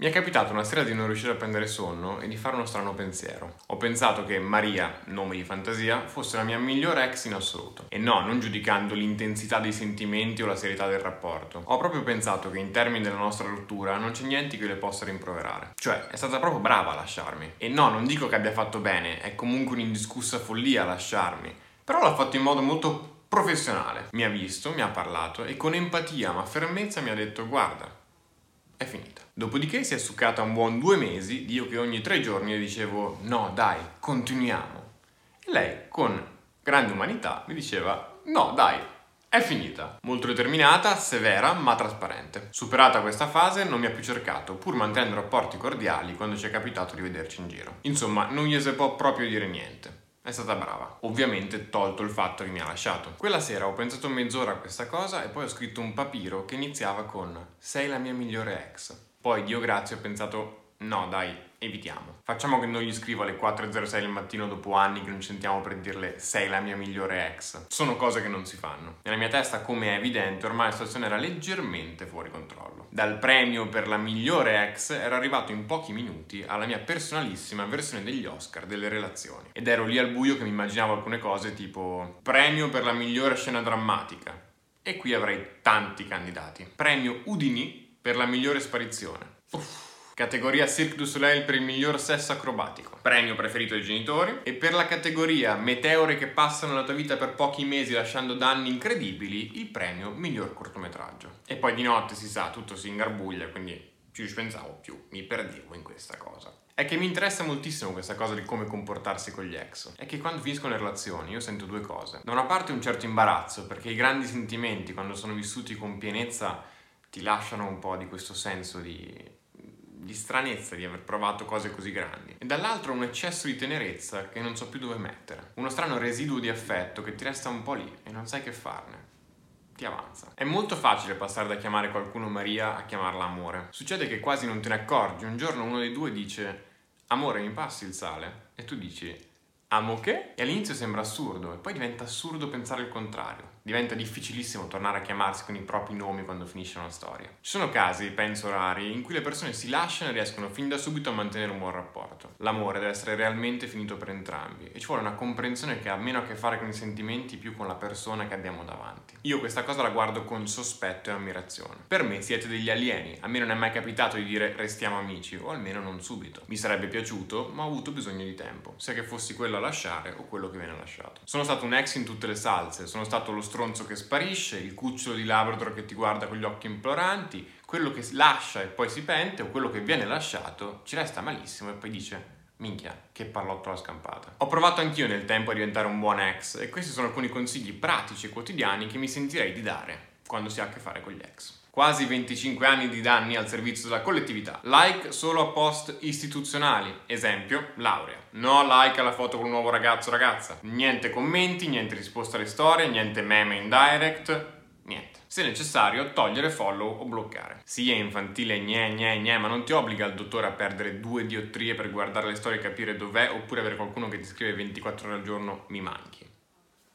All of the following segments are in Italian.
Mi è capitato una sera di non riuscire a prendere sonno e di fare uno strano pensiero. Ho pensato che Maria, nome di fantasia, fosse la mia migliore ex in assoluto. E no, non giudicando l'intensità dei sentimenti o la serietà del rapporto. Ho proprio pensato che in termini della nostra rottura non c'è niente che le possa rimproverare. Cioè, è stata proprio brava a lasciarmi. E no, non dico che abbia fatto bene, è comunque un'indiscussa follia lasciarmi. Però l'ha fatto in modo molto professionale. Mi ha visto, mi ha parlato e con empatia ma fermezza mi ha detto guarda, è finita. Dopodiché si è succata un buon due mesi io che ogni tre giorni le dicevo no dai, continuiamo. E lei con grande umanità mi diceva no dai, è finita. Molto determinata, severa, ma trasparente. Superata questa fase, non mi ha più cercato, pur mantenendo rapporti cordiali quando ci è capitato di vederci in giro. Insomma, non gli può proprio dire niente. È stata brava. Ovviamente tolto il fatto che mi ha lasciato. Quella sera ho pensato mezz'ora a questa cosa e poi ho scritto un papiro che iniziava con Sei la mia migliore ex. Poi, Dio grazie, ho pensato no dai, evitiamo. Facciamo che non gli scrivo alle 4.06 del mattino dopo anni che non sentiamo per dirle sei la mia migliore ex. Sono cose che non si fanno. Nella mia testa, come è evidente, ormai la situazione era leggermente fuori controllo. Dal premio per la migliore ex ero arrivato in pochi minuti alla mia personalissima versione degli Oscar delle relazioni. Ed ero lì al buio che mi immaginavo alcune cose tipo premio per la migliore scena drammatica. E qui avrei tanti candidati. Premio Udini per la migliore sparizione. Uff. Categoria Cirque du Soleil per il miglior sesso acrobatico. Premio preferito dei genitori. E per la categoria Meteore che passano la tua vita per pochi mesi lasciando danni incredibili, il premio miglior cortometraggio. E poi di notte si sa, tutto si ingarbuglia, quindi ci pensavo, più mi perdevo in questa cosa. È che mi interessa moltissimo questa cosa di come comportarsi con gli ex. È che quando finiscono le relazioni io sento due cose. Da una parte un certo imbarazzo, perché i grandi sentimenti, quando sono vissuti con pienezza, ti lasciano un po' di questo senso di di stranezza di aver provato cose così grandi e dall'altro un eccesso di tenerezza che non so più dove mettere, uno strano residuo di affetto che ti resta un po' lì e non sai che farne. Ti avanza. È molto facile passare da chiamare qualcuno Maria a chiamarla amore. Succede che quasi non te ne accorgi, un giorno uno dei due dice amore mi passi il sale? E tu dici amo che? E all'inizio sembra assurdo e poi diventa assurdo pensare il contrario diventa difficilissimo tornare a chiamarsi con i propri nomi quando finisce una storia. Ci sono casi, penso rari, in cui le persone si lasciano e riescono fin da subito a mantenere un buon rapporto. L'amore deve essere realmente finito per entrambi e ci vuole una comprensione che ha meno a che fare con i sentimenti più con la persona che abbiamo davanti. Io questa cosa la guardo con sospetto e ammirazione. Per me siete degli alieni, a me non è mai capitato di dire restiamo amici, o almeno non subito. Mi sarebbe piaciuto, ma ho avuto bisogno di tempo, sia che fossi quello a lasciare o quello che viene lasciato. Sono stato un ex in tutte le salse, sono stato lo stronzo che sparisce, il cucciolo di Labrador che ti guarda con gli occhi imploranti, quello che lascia e poi si pente o quello che viene lasciato ci resta malissimo e poi dice Minchia, che pallottola scampata. Ho provato anch'io nel tempo a diventare un buon ex e questi sono alcuni consigli pratici e quotidiani che mi sentirei di dare quando si ha a che fare con gli ex. Quasi 25 anni di danni al servizio della collettività. Like solo a post istituzionali. Esempio, laurea. No like alla foto con un nuovo ragazzo o ragazza. Niente commenti, niente risposta alle storie, niente meme in direct, niente. Se necessario, togliere follow o bloccare. Sì, è infantile, gne, gne, gne, ma non ti obbliga il dottore a perdere due diottrie per guardare le storie e capire dov'è, oppure avere qualcuno che ti scrive 24 ore al giorno mi manchi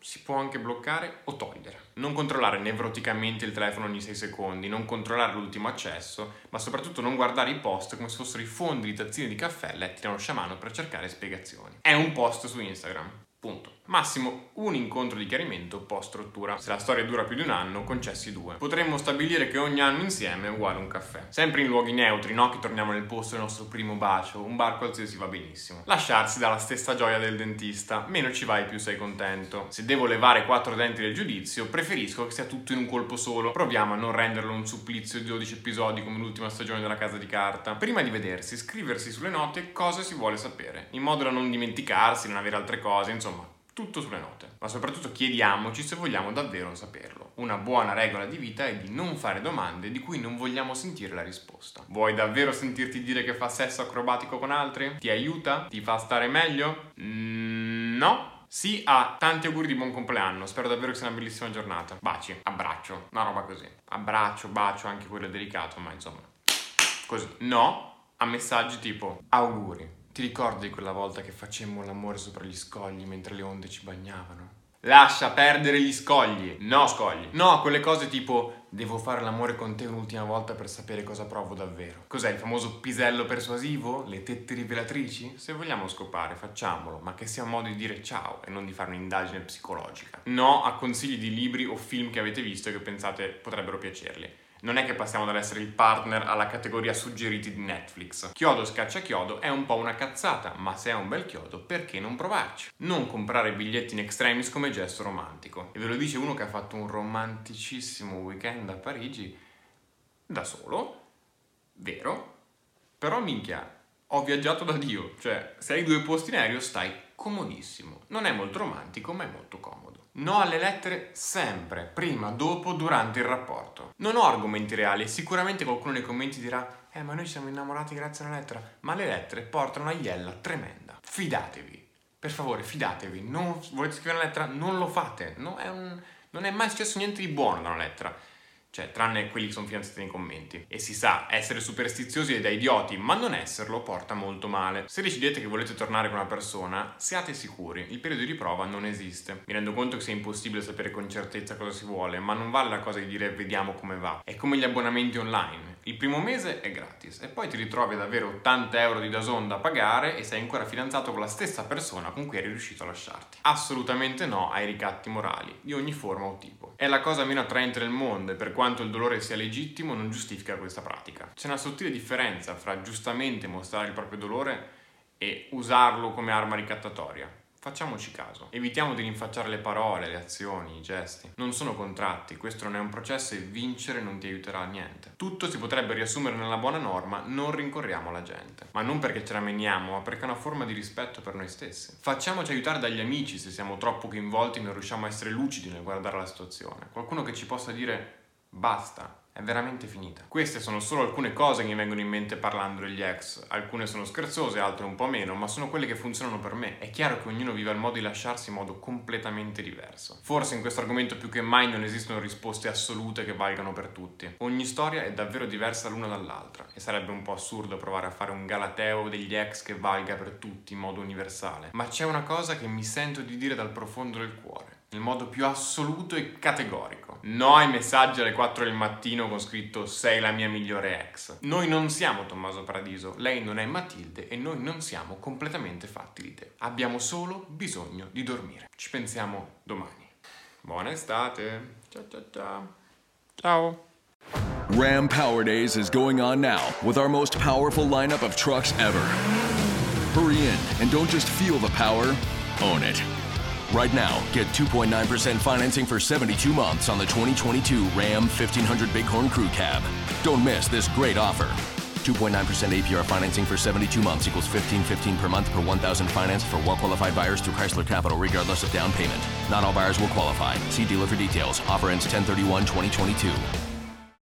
si può anche bloccare o togliere. Non controllare nevroticamente il telefono ogni 6 secondi, non controllare l'ultimo accesso, ma soprattutto non guardare i post come se fossero i fondi di tazzine di caffè letti da uno sciamano per cercare spiegazioni. È un post su Instagram. Punto. Massimo un incontro di chiarimento post rottura. Se la storia dura più di un anno, concessi due. Potremmo stabilire che ogni anno insieme è uguale un caffè. Sempre in luoghi neutri, no che torniamo nel posto del nostro primo bacio, un bar qualsiasi va benissimo. Lasciarsi dalla stessa gioia del dentista, meno ci vai più sei contento. Se devo levare quattro denti del giudizio, preferisco che sia tutto in un colpo solo. Proviamo a non renderlo un supplizio di 12 episodi come l'ultima stagione della casa di carta. Prima di vedersi, scriversi sulle note cosa si vuole sapere, in modo da non dimenticarsi, non avere altre cose, insomma tutto sulle note, ma soprattutto chiediamoci se vogliamo davvero saperlo. Una buona regola di vita è di non fare domande di cui non vogliamo sentire la risposta. Vuoi davvero sentirti dire che fa sesso acrobatico con altri? Ti aiuta? Ti fa stare meglio? Mm, no. Sì a tanti auguri di buon compleanno, spero davvero che sia una bellissima giornata. Baci, abbraccio, una roba così. Abbraccio, bacio, anche quello delicato, ma insomma. Così. No a messaggi tipo auguri. Ti ricordi quella volta che facemmo l'amore sopra gli scogli mentre le onde ci bagnavano? Lascia perdere gli scogli, no scogli. No, quelle cose tipo devo fare l'amore con te un'ultima volta per sapere cosa provo davvero. Cos'è il famoso pisello persuasivo? Le tette rivelatrici? Se vogliamo scopare, facciamolo, ma che sia un modo di dire ciao e non di fare un'indagine psicologica. No a consigli di libri o film che avete visto e che pensate potrebbero piacerli non è che passiamo dall'essere il partner alla categoria suggeriti di Netflix. Chiodo scaccia chiodo è un po' una cazzata, ma se è un bel chiodo, perché non provarci? Non comprare biglietti in extremis come gesto romantico. E ve lo dice uno che ha fatto un romanticissimo weekend a Parigi da solo, vero? Però minchia, ho viaggiato da Dio, cioè se hai due posti in aereo stai comodissimo. Non è molto romantico, ma è molto comodo. No alle lettere sempre, prima, dopo, durante il rapporto. Non ho argomenti reali sicuramente qualcuno nei commenti dirà eh ma noi siamo innamorati grazie alla lettera, ma le lettere portano a iella tremenda. Fidatevi. Per favore, fidatevi. Non volete scrivere una lettera? Non lo fate. No, è un... Non è mai successo niente di buono da una lettera cioè tranne quelli che sono fidanzati nei commenti. E si sa, essere superstiziosi è da idioti, ma non esserlo porta molto male. Se decidete che volete tornare con una persona, siate sicuri, il periodo di prova non esiste. Mi rendo conto che sia impossibile sapere con certezza cosa si vuole, ma non vale la cosa di dire vediamo come va. È come gli abbonamenti online. Il primo mese è gratis e poi ti ritrovi ad avere 80 euro di Dazon da pagare e sei ancora fidanzato con la stessa persona con cui eri riuscito a lasciarti. Assolutamente no ai ricatti morali, di ogni forma o tipo. È la cosa meno attraente del mondo e per quanto il dolore sia legittimo non giustifica questa pratica. C'è una sottile differenza fra giustamente mostrare il proprio dolore e usarlo come arma ricattatoria. Facciamoci caso, evitiamo di rinfacciare le parole, le azioni, i gesti. Non sono contratti, questo non è un processo e vincere non ti aiuterà a niente. Tutto si potrebbe riassumere nella buona norma, non rincorriamo la gente. Ma non perché ce la meniamo, ma perché è una forma di rispetto per noi stessi. Facciamoci aiutare dagli amici se siamo troppo coinvolti e non riusciamo a essere lucidi nel guardare la situazione. Qualcuno che ci possa dire basta, è veramente finita. Queste sono solo alcune cose che mi vengono in mente parlando degli ex. Alcune sono scherzose, altre un po' meno, ma sono quelle che funzionano per me. È chiaro che ognuno vive il modo di lasciarsi in modo completamente diverso. Forse in questo argomento più che mai non esistono risposte assolute che valgano per tutti. Ogni storia è davvero diversa l'una dall'altra e sarebbe un po' assurdo provare a fare un galateo degli ex che valga per tutti in modo universale. Ma c'è una cosa che mi sento di dire dal profondo del cuore nel modo più assoluto e categorico. No ai messaggi alle 4 del mattino con scritto sei la mia migliore ex. Noi non siamo Tommaso Paradiso, lei non è Matilde e noi non siamo completamente fatti di te. Abbiamo solo bisogno di dormire. Ci pensiamo domani. Buona estate. Ciao ciao ciao. Ciao. Ram Power Days is going on now with our most powerful lineup of trucks ever. Hurry in and don't just feel the power, own it. Right now, get 2.9% financing for 72 months on the 2022 Ram 1500 Bighorn Crew Cab. Don't miss this great offer. 2.9% APR financing for 72 months equals 15.15 per month per 1,000 financed for well-qualified buyers through Chrysler Capital regardless of down payment. Not all buyers will qualify. See dealer for details. Offer ends 1031 2022.